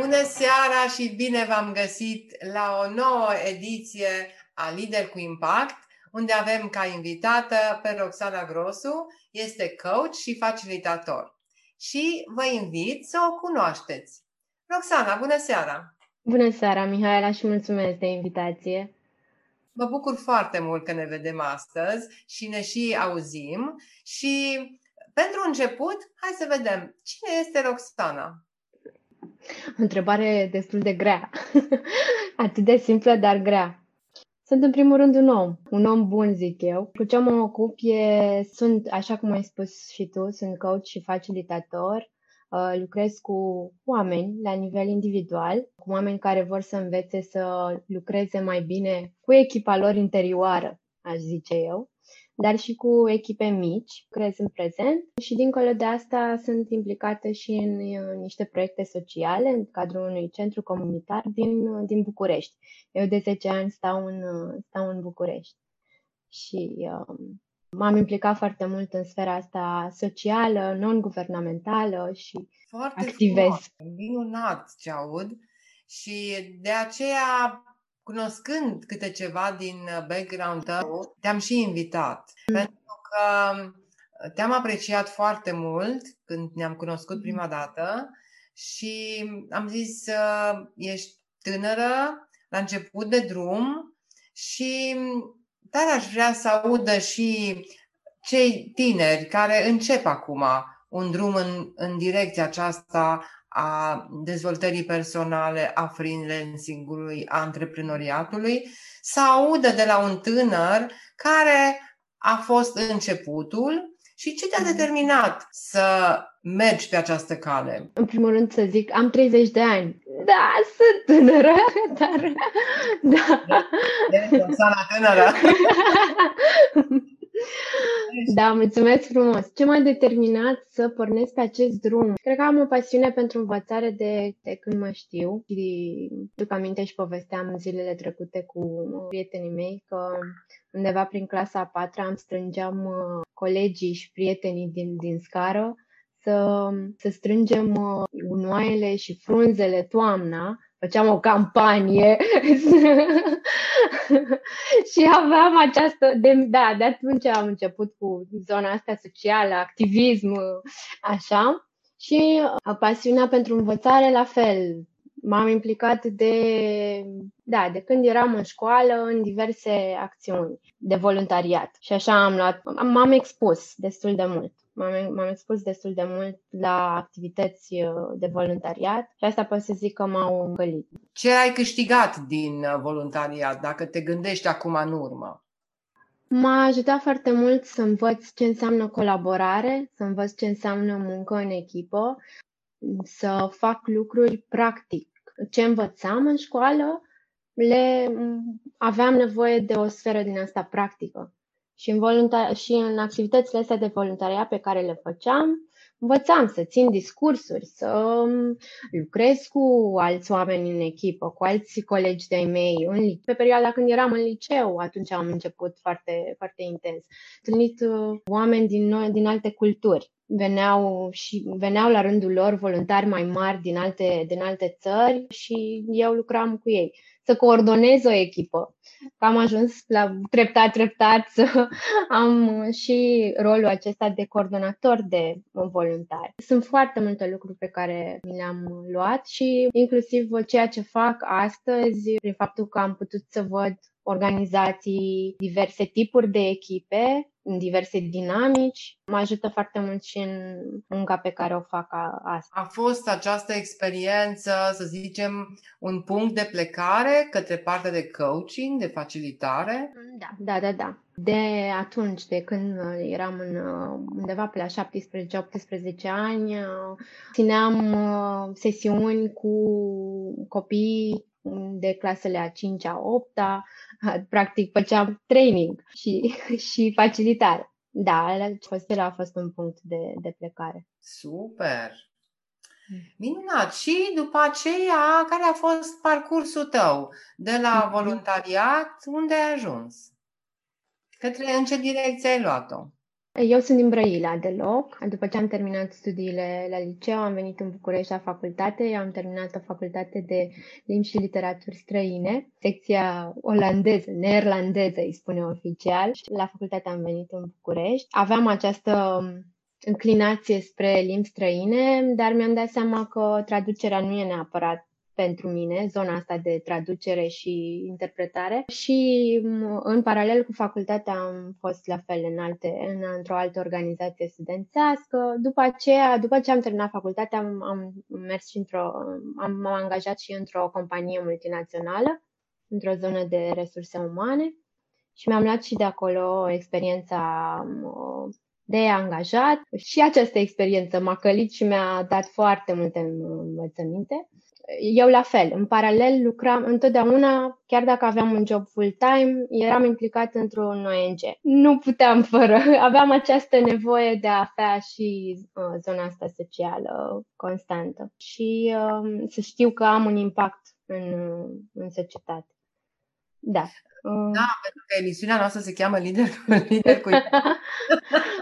Bună seara și bine v-am găsit la o nouă ediție a Lider cu Impact, unde avem ca invitată pe Roxana Grosu, este coach și facilitator. Și vă invit să o cunoașteți. Roxana, bună seara! Bună seara, Mihaela, și mulțumesc de invitație! Mă bucur foarte mult că ne vedem astăzi și ne și auzim și pentru început, hai să vedem cine este Roxana. O întrebare destul de grea. Atât de simplă, dar grea. Sunt în primul rând un om, un om bun, zic eu. Cu ce mă ocup e, sunt, așa cum ai spus și tu, sunt coach și facilitator. Uh, lucrez cu oameni la nivel individual, cu oameni care vor să învețe să lucreze mai bine cu echipa lor interioară, aș zice eu dar și cu echipe mici, crez în prezent și dincolo de asta sunt implicată și în uh, niște proiecte sociale în cadrul unui centru comunitar din, uh, din București. Eu de 10 ani stau în, uh, stau în București și uh, m-am implicat foarte mult în sfera asta socială, non-guvernamentală și foarte activez. Frumos, minunat ce aud și de aceea cunoscând câte ceva din uh, background tău, te-am și invitat. Mm. Pentru că uh, te-am apreciat foarte mult când ne-am cunoscut mm. prima dată și am zis uh, ești tânără, la început de drum și dar aș vrea să audă și cei tineri care încep acum un drum în, în direcția aceasta a dezvoltării personale, a freelancing-ului, a antreprenoriatului, să audă de la un tânăr care a fost începutul și ce te-a mhm. determinat să mergi pe această cale? În primul rând să zic, am 30 de ani. Da, sunt tânără, dar... Da. E, e tânără. Da, mulțumesc frumos. Ce m-a determinat să pornesc pe acest drum? Cred că am o pasiune pentru învățare de, de când mă știu și duc aminte și povesteam în zilele trecute cu prietenii mei că undeva prin clasa a patra am strângeam uh, colegii și prietenii din, din scară să, să strângem uh, unoaiele și frunzele toamna făceam o campanie. Și aveam această, de, da, de atunci am început cu zona asta socială, activism, așa, și uh, pasiunea pentru învățare la fel. M-am implicat de, da, de când eram în școală în diverse acțiuni de voluntariat. Și așa am luat, m-am expus destul de mult m-am, m-am expus destul de mult la activități uh, de voluntariat și asta pot să zic că m-au încălit. Ce ai câștigat din uh, voluntariat, dacă te gândești acum în urmă? M-a ajutat foarte mult să învăț ce înseamnă colaborare, să învăț ce înseamnă muncă în echipă, să fac lucruri practic. Ce învățam în școală, le aveam nevoie de o sferă din asta practică și în, voluntar- și în activitățile astea de voluntariat pe care le făceam, învățam să țin discursuri, să um, lucrez cu alți oameni în echipă, cu alți colegi de-ai mei. În, pe perioada când eram în liceu, atunci am început foarte, foarte intens. Întâlnit uh, oameni din, noi, din alte culturi. Veneau, și, veneau la rândul lor voluntari mai mari din alte, din alte țări și eu lucram cu ei. Să coordonez o echipă, că am ajuns la treptat, treptat să am și rolul acesta de coordonator de voluntari. Sunt foarte multe lucruri pe care mi le-am luat și inclusiv ceea ce fac astăzi, prin faptul că am putut să văd organizații, diverse tipuri de echipe, în diverse dinamici. Mă ajută foarte mult și în munca pe care o fac astăzi. A fost această experiență, să zicem, un punct de plecare către partea de coaching, de facilitare? Da, da, da, da. De atunci, de când eram în, undeva pe la 17-18 ani, țineam uh, sesiuni cu copii de clasele a 5-a, 8-a, practic făceam training și, și facilitare. Da, hostelul a fost un punct de, de plecare. Super! Minunat! Și după aceea, care a fost parcursul tău de la mhm. voluntariat? Unde ai ajuns? Către în ce direcție ai luat-o? Eu sunt din Brăila deloc. După ce am terminat studiile la liceu, am venit în București la facultate. Eu am terminat o facultate de limbi și literaturi străine, secția olandeză, neerlandeză, îi spune oficial. La facultate am venit în București. Aveam această înclinație spre limbi străine, dar mi-am dat seama că traducerea nu e neapărat pentru mine, zona asta de traducere și interpretare. Și în paralel cu facultatea am fost la fel în alte, în, într-o altă organizație studențească. După aceea, după ce am terminat facultatea, am, am mers și într-o, am, m-am angajat și într-o companie multinațională, într-o zonă de resurse umane. Și mi-am luat și de acolo experiența de angajat. Și această experiență m-a călit și mi-a dat foarte multe învățăminte eu la fel, în paralel lucram întotdeauna, chiar dacă aveam un job full-time, eram implicat într-un ONG. Nu puteam fără, aveam această nevoie de a avea și uh, zona asta socială constantă și uh, să știu că am un impact în, în societate. Da. Uh. Da, pentru că emisiunea noastră se cheamă Lider, lider cu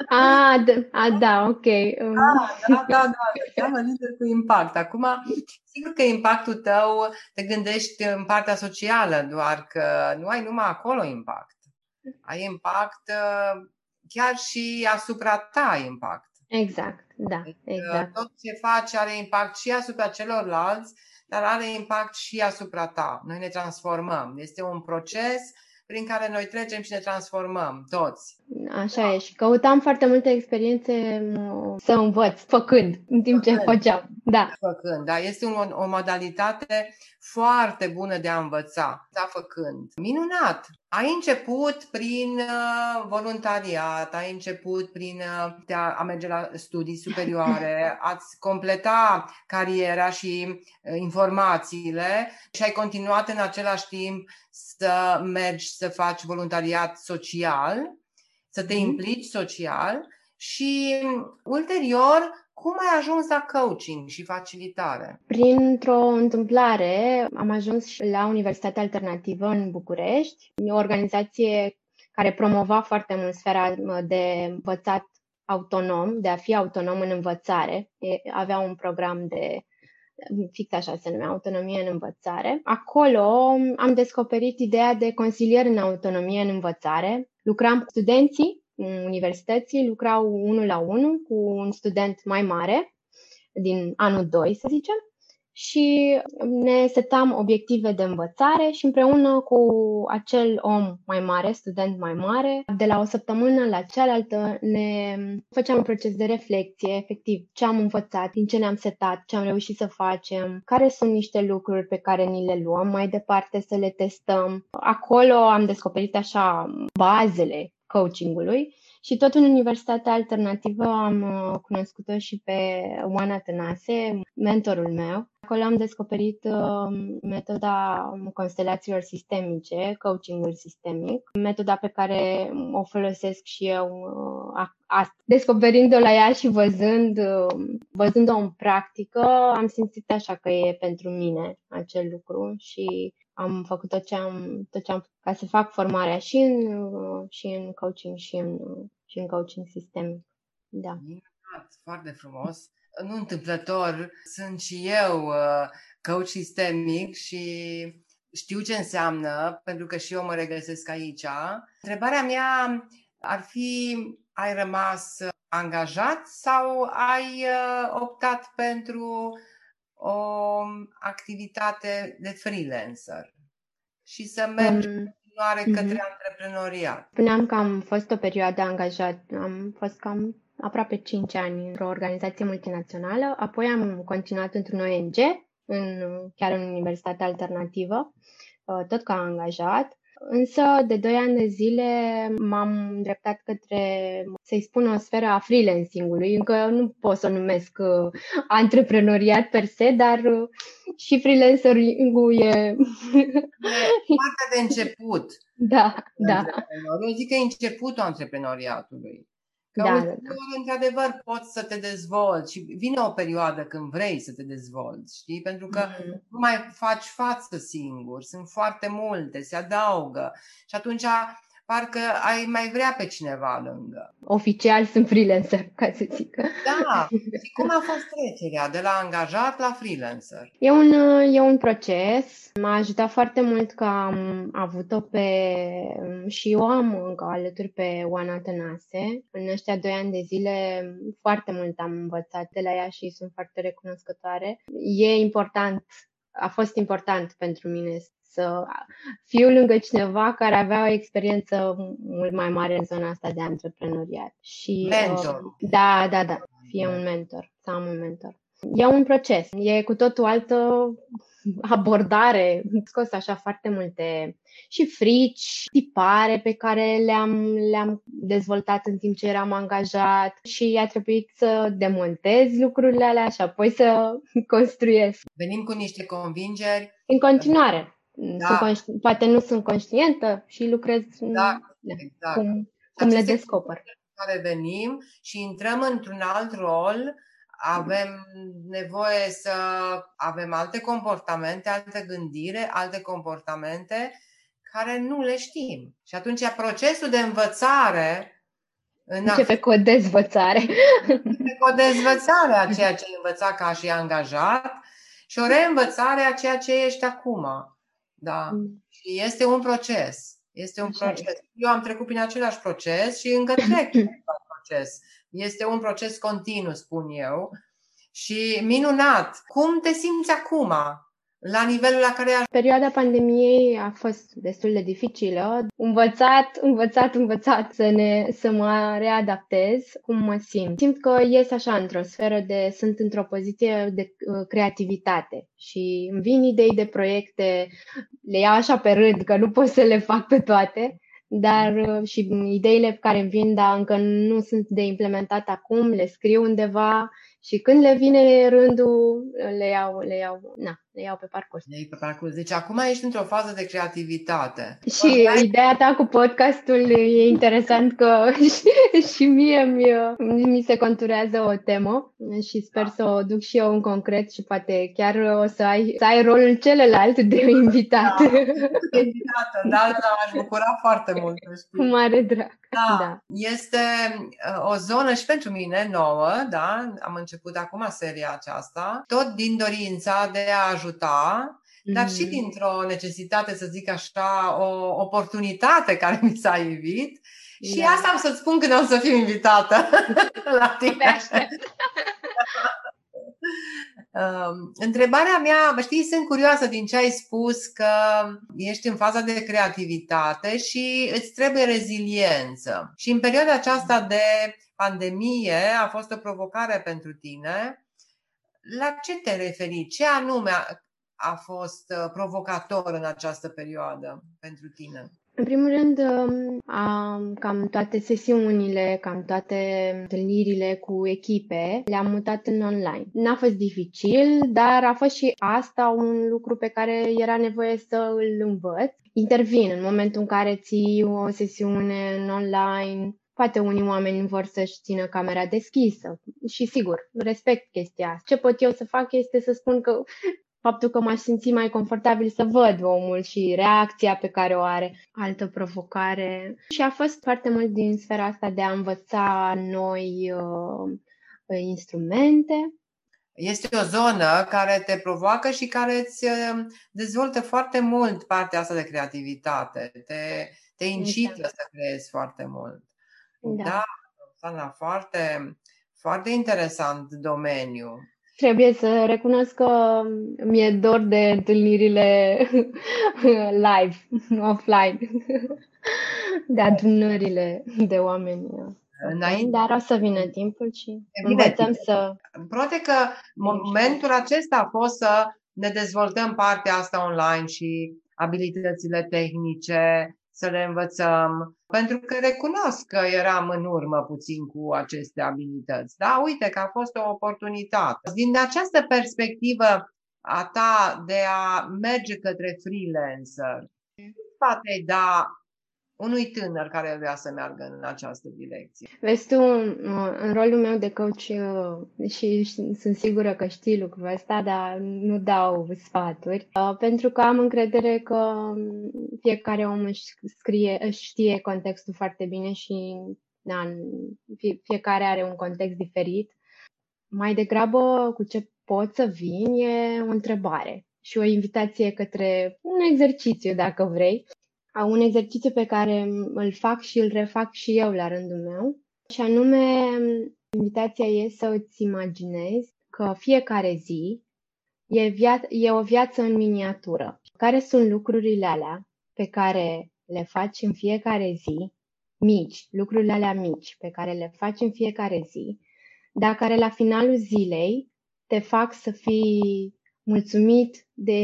a, d- a, da, ok. Um. Da, da, da, da, se cheamă Lider cu impact. Acum, sigur că impactul tău te gândești în partea socială, doar că nu ai numai acolo impact. Ai impact uh, chiar și asupra ta ai impact. Exact, da, deci, uh, exact. Tot ce faci are impact și asupra celorlalți, dar are impact și asupra ta. Noi ne transformăm. Este un proces prin care noi trecem și ne transformăm, toți. Așa e și căutam foarte multe experiențe să învăț, făcând, în timp făcând. ce făceam. Da. Făcând, da. Este un, o modalitate foarte bună de a învăța, da, făcând. Minunat! Ai început prin uh, voluntariat, ai început prin uh, a, a merge la studii superioare, ați completa cariera și uh, informațiile și ai continuat în același timp să mergi să faci voluntariat social, să te mhm. implici social și ulterior cum ai ajuns la coaching și facilitare? Printr-o întâmplare am ajuns la Universitatea Alternativă în București, o organizație care promova foarte mult sfera de învățat autonom, de a fi autonom în învățare. Avea un program de fix așa se numea, autonomie în învățare. Acolo am descoperit ideea de consilier în autonomie în învățare. Lucram cu studenții universității, lucrau unul la unul cu un student mai mare, din anul 2, să zicem, și ne setam obiective de învățare și împreună cu acel om mai mare, student mai mare, de la o săptămână la cealaltă ne făceam un proces de reflexie, efectiv, ce am învățat, din ce ne-am setat, ce am reușit să facem, care sunt niște lucruri pe care ni le luăm mai departe să le testăm. Acolo am descoperit așa bazele coachingului și tot în Universitatea Alternativă am uh, cunoscut-o și pe Oana Tănase, mentorul meu. Acolo am descoperit uh, metoda constelațiilor sistemice, coachingul sistemic, metoda pe care o folosesc și eu uh, astăzi. Descoperind-o la ea și văzând, văzând-o în practică, am simțit așa că e pentru mine acel lucru și am făcut tot ce am, tot ce am ca să fac formarea și în, și în coaching și în, și în coaching sistemic. Da. Minunat, foarte frumos. Nu întâmplător, sunt și eu uh, coach sistemic și știu ce înseamnă, pentru că și eu mă regăsesc aici. Întrebarea mea ar fi, ai rămas angajat sau ai uh, optat pentru o activitate de freelancer și să mergi um, continuare uh-huh. către antreprenoriat. Spuneam că am fost o perioadă angajat, am fost cam aproape 5 ani într-o organizație multinațională, apoi am continuat într-un ONG, în, chiar în universitate alternativă, uh, tot ca angajat. Însă, de 2 ani de zile m-am îndreptat către, să-i spun, o sferă a freelancing-ului. Încă nu pot să o numesc uh, antreprenoriat per se, dar uh, și freelancer-ul e... E partea de început. Da, da. Eu zic că e începutul antreprenoriatului. Că da, da, da. într-adevăr, poți să te dezvolți și vine o perioadă când vrei să te dezvolți, știi? Pentru că mm-hmm. nu mai faci față singur, sunt foarte multe, se adaugă și atunci parcă ai mai vrea pe cineva lângă. Oficial sunt freelancer, ca să zic. Da. Și cum a fost trecerea de la angajat la freelancer? E un, e un proces. M-a ajutat foarte mult că am avut-o pe... și eu am încă alături pe Oana Tănase. În ăștia doi ani de zile foarte mult am învățat de la ea și sunt foarte recunoscătoare. E important a fost important pentru mine să fiu lângă cineva care avea o experiență mult mai mare în zona asta de antreprenoriat. Și, mentor. Uh, da, da, da. Fie un mentor, să am un mentor. E un proces, e cu totul altă abordare. Scos așa foarte multe și frici, tipare pe care le-am, le-am dezvoltat în timp ce eram angajat și a trebuit să demontez lucrurile alea și apoi să construiesc. Venim cu niște convingeri. În continuare. Da. Sunt conști- poate nu sunt conștientă și lucrez da, exact. cum, cum le descoper. Care venim și intrăm într-un alt rol avem nevoie să avem alte comportamente, alte gândire, alte comportamente care nu le știm. Și atunci procesul de învățare Începe cu o dezvățare. Începe cu o dezvățare a ceea ce ai învățat ca și angajat și o reînvățare a ceea ce ești acum. Da. Mm. Și este un proces. Este un Așa proces. Este. Eu am trecut prin același proces și încă trec prin același proces. Este un proces continuu, spun eu. Și minunat! Cum te simți acum? La nivelul la care... Perioada pandemiei a fost destul de dificilă. Învățat, învățat, învățat să, ne, să mă readaptez cum mă simt. Simt că ies așa într-o sferă de... sunt într-o poziție de uh, creativitate și îmi vin idei de proiecte, le iau așa pe rând, că nu pot să le fac pe toate dar uh, și ideile care îmi vin, dar încă nu sunt de implementat acum, le scriu undeva și când le vine rândul, le iau, le iau, na, le iau pe parcurs. Le iau pe parcurs. Deci acum ești într-o fază de creativitate. Și Oricai... ideea ta cu podcastul e interesant că și, și mie mi, mi se conturează o temă și sper da. să o duc și eu în concret și poate chiar o să ai, să ai rolul celălalt de invitat. Da, invitată, da, da, aș bucura foarte mult. Cu mare drag. Da, da. Este uh, o zonă și pentru mine nouă, da, am început acum seria aceasta, tot din dorința de a ajuta, mm-hmm. dar și mm. dintr-o necesitate, să zic așa, o oportunitate care mi s-a ivit. Da. Și asta am să-ți spun când o să fiu invitată la tine. Uh, întrebarea mea, știi, sunt curioasă din ce ai spus că ești în faza de creativitate și îți trebuie reziliență. Și în perioada aceasta de pandemie a fost o provocare pentru tine. La ce te referi? Ce anume a, a fost uh, provocator în această perioadă pentru tine? În primul rând, um, am, cam toate sesiunile, cam toate întâlnirile cu echipe le-am mutat în online. N-a fost dificil, dar a fost și asta un lucru pe care era nevoie să îl învăț. Intervin în momentul în care ții o sesiune în online, Poate unii oameni vor să-și țină camera deschisă și sigur, respect chestia asta. Ce pot eu să fac este să spun că faptul că m-aș simți mai confortabil să văd omul și reacția pe care o are, altă provocare. Și a fost foarte mult din sfera asta de a învăța noi uh, instrumente. Este o zonă care te provoacă și care îți uh, dezvoltă foarte mult partea asta de creativitate. Te, te incită exact. să creezi foarte mult. Da, da foarte, foarte interesant domeniu. Trebuie să recunosc că mi-e dor de întâlnirile live, offline, de adunările de oameni. Înainte. Dar o să vină timpul și învățăm să... Poate că momentul acesta a fost să ne dezvoltăm partea asta online și abilitățile tehnice, să le învățăm, pentru că recunosc că eram în urmă puțin cu aceste abilități. Da, uite că a fost o oportunitate. Din această perspectivă a ta de a merge către freelancer, ce sfat ai da unui tânăr care vrea să meargă în această direcție? Vezi tu, în rolul meu de coach uh, și sunt sigură că știi lucrul ăsta, dar nu dau sfaturi, uh, pentru că am încredere că um, fiecare om își, scrie, își știe contextul foarte bine și da, fiecare are un context diferit. Mai degrabă cu ce pot să vin e o întrebare și o invitație către un exercițiu, dacă vrei, un exercițiu pe care îl fac și îl refac și eu la rândul meu, și anume invitația e să îți imaginezi că fiecare zi e, via- e o viață în miniatură. Care sunt lucrurile alea pe care le faci în fiecare zi, mici, lucrurile alea mici pe care le faci în fiecare zi, dar care la finalul zilei te fac să fii mulțumit de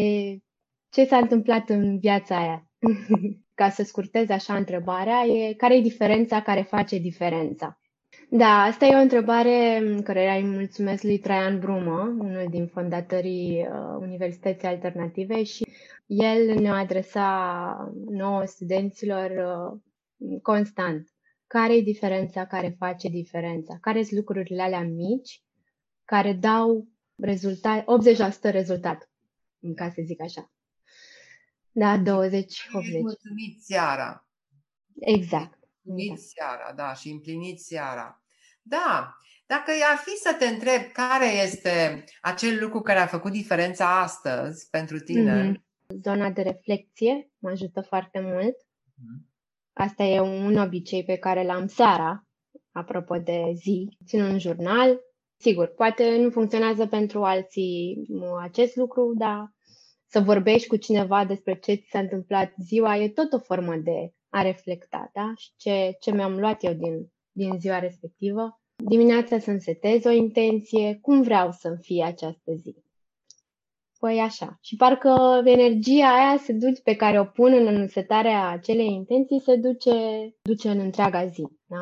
ce s-a întâmplat în viața aia. Ca să scurtez așa întrebarea, e care e diferența care face diferența? Da, asta e o întrebare care îi mulțumesc lui Traian Brumă, unul din fondatorii uh, Universității Alternative și el ne adresa nouă studenților uh, constant. Care e diferența care face diferența? Care sunt lucrurile alea mici care dau rezultat, 80% rezultat, ca să zic așa. Da, 20, 80. mulțumit seara. Exact. Mulțumit exact. seara, da, și împlinit seara. Da, dacă ar fi să te întreb care este acel lucru care a făcut diferența astăzi pentru tine? Mm-hmm. Zona de reflexie mă ajută foarte mult. Mm-hmm. Asta e un obicei pe care l-am seara, apropo de zi. Țin un jurnal, Sigur, poate nu funcționează pentru alții acest lucru, dar să vorbești cu cineva despre ce ți s-a întâmplat ziua e tot o formă de a reflecta, da? Și ce, ce mi-am luat eu din, din ziua respectivă. Dimineața să-mi setez o intenție, cum vreau să-mi fie această zi. Păi așa. Și parcă energia aia se duce, pe care o pun în setarea acelei intenții se duce, duce în întreaga zi. Da?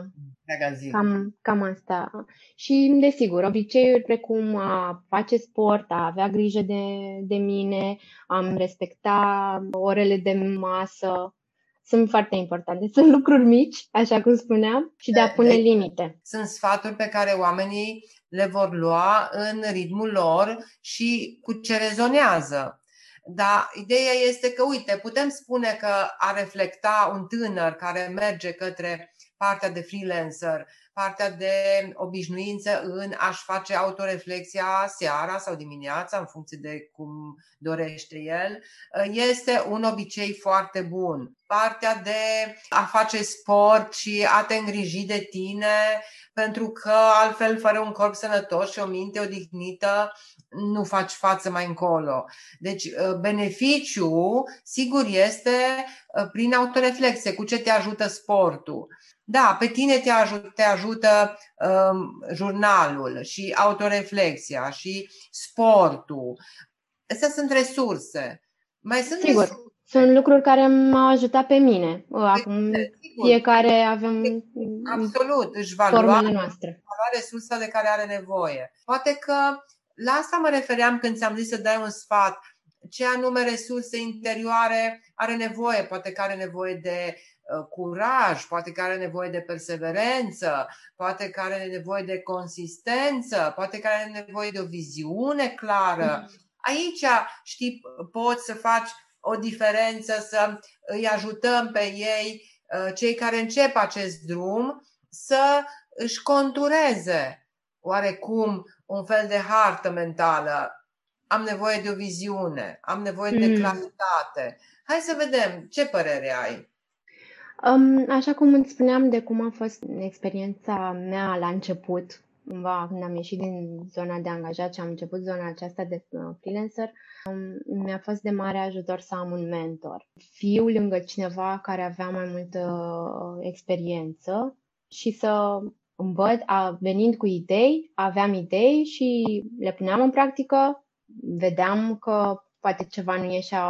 Întreaga zi. Cam, cam asta. Și, desigur, obiceiuri precum a face sport, a avea grijă de, de mine, am respecta orele de masă, sunt foarte importante. Sunt lucruri mici, așa cum spuneam, și de a pune deci, limite. Sunt sfaturi pe care oamenii le vor lua în ritmul lor și cu ce rezonează. Dar ideea este că, uite, putem spune că a reflecta un tânăr care merge către partea de freelancer, partea de obișnuință în a-și face autoreflexia seara sau dimineața, în funcție de cum dorește el, este un obicei foarte bun. Partea de a face sport și a te îngriji de tine, pentru că altfel, fără un corp sănătos și o minte odihnită, nu faci față mai încolo. Deci, beneficiul, sigur, este prin autoreflexie, cu ce te ajută sportul. Da, pe tine te, aj- te ajută um, jurnalul și autoreflexia și sportul. Astea sunt resurse. Mai sunt Sigur. Resurse. Sunt lucruri care m-au ajutat pe mine. Acum Sigur. fiecare avem Absolut, își va lua, noastre. lua resursa de care are nevoie. Poate că la asta mă refeream când ți-am zis să dai un sfat ce anume resurse interioare are nevoie. Poate că are nevoie de Uh, curaj, poate că are nevoie de perseverență, poate că are nevoie de consistență, poate că are nevoie de o viziune clară. Mm-hmm. Aici, știi, poți să faci o diferență, să îi ajutăm pe ei, uh, cei care încep acest drum, să își contureze oarecum un fel de hartă mentală. Am nevoie de o viziune, am nevoie de mm. claritate. Hai să vedem ce părere ai. Um, așa cum îți spuneam de cum a fost experiența mea la început, cumva când am ieșit din zona de angajat și am început zona aceasta de uh, freelancer, um, mi-a fost de mare ajutor să am un mentor. Fiu lângă cineva care avea mai multă uh, experiență și să învăț, a, venind cu idei, aveam idei și le puneam în practică, vedeam că poate ceva nu ieșea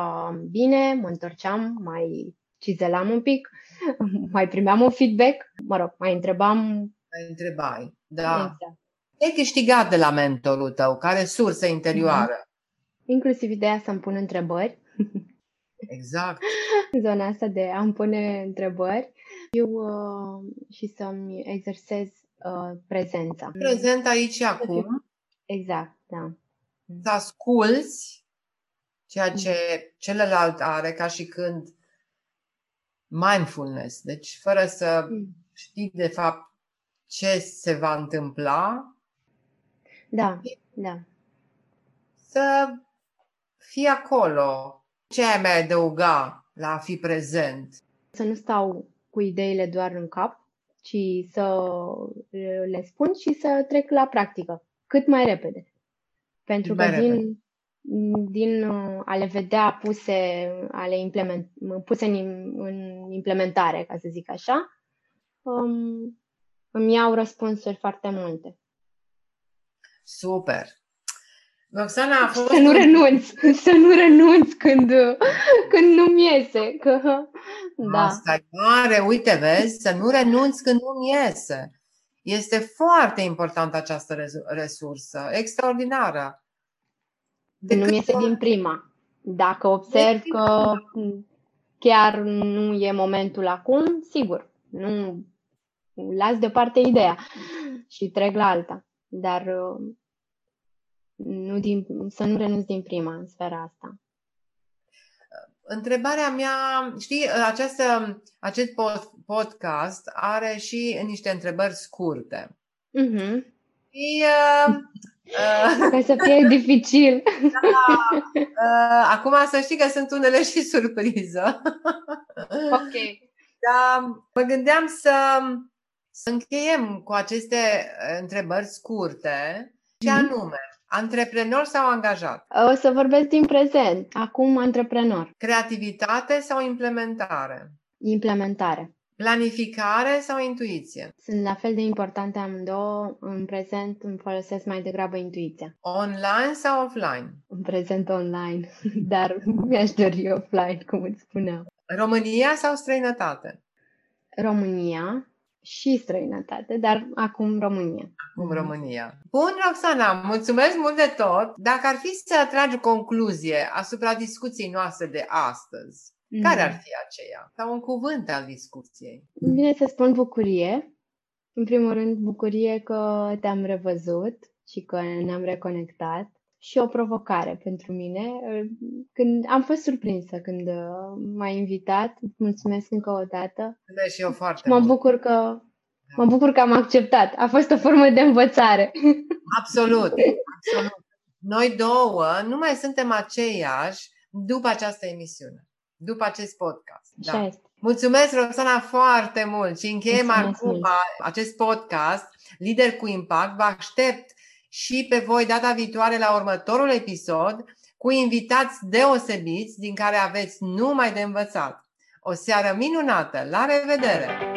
bine, mă întorceam, mai cizelam un pic mai primeam un feedback, mă rog, mai întrebam. Mai întrebai, da. Exact. Ce câștigat de la mentorul tău? Care sursă interioară? Mm-hmm. Inclusiv ideea să-mi pun întrebări. Exact. Zona asta de a-mi pune întrebări eu, uh, și să-mi exersez uh, prezența. Prezent aici și acum. Exact, da. Să asculți ceea ce celălalt are ca și când mindfulness, deci fără să Mm. știi de fapt ce se va întâmpla, Da, da. să fii acolo. Ce ai mai adăuga la a fi prezent? Să nu stau cu ideile doar în cap, ci să le spun și să trec la practică cât mai repede. Pentru Mai că din, din uh, a le vedea puse, a le implement, puse în, în implementare, ca să zic așa, um, îmi iau răspunsuri foarte multe. Super! Roxana a fost... Să nu renunț, să nu renunț când, când nu-mi iese. Că, da. Asta e mare, uite, vezi, să nu renunți când nu-mi iese. Este foarte importantă această resu- resursă, extraordinară. De nu-mi câte iese ori- din prima. Dacă observ că chiar nu e momentul acum, sigur, nu las deoparte ideea și trec la alta. Dar uh, nu din, să nu renunț din prima în sfera asta. Întrebarea mea, știi, această, acest pod- podcast are și niște întrebări scurte. Uh-huh. Și, uh, uh, Ca să fie dificil. uh, acum să știi că sunt unele și surpriză. ok. Dar mă gândeam să, să încheiem cu aceste uh, întrebări scurte, și Mhm. anume, antreprenor sau angajat? O să vorbesc din prezent. Acum, antreprenor. Creativitate sau implementare? Implementare. Planificare sau intuiție? Sunt la fel de importante amândouă. În prezent îmi folosesc mai degrabă intuiția. Online sau offline? În prezent online, dar mi-aș dori offline, cum îți spuneam. România sau străinătate? România și străinătate, dar acum România. Acum România. Bun, Roxana, mulțumesc mult de tot. Dacă ar fi să tragi o concluzie asupra discuției noastre de astăzi, Mm. care ar fi aceea? Sau un cuvânt al discuției? Îmi Vine să spun bucurie. În primul rând, bucurie că te-am revăzut și că ne-am reconectat. Și o provocare pentru mine. Când am fost surprinsă când uh, m-ai invitat, îți mulțumesc încă o dată. Mulțumesc și eu foarte Mă mult. bucur că mă bucur că am acceptat. A fost o formă de învățare. Absolut, absolut. Noi două nu mai suntem aceiași după această emisiune, după acest podcast. Așa Da. este. Mulțumesc, Roxana, foarte mult și încheiem Mulțumesc acum mult. acest podcast, Lider cu Impact. Vă aștept și pe voi data viitoare la următorul episod cu invitați deosebiți din care aveți numai de învățat. O seară minunată! La revedere!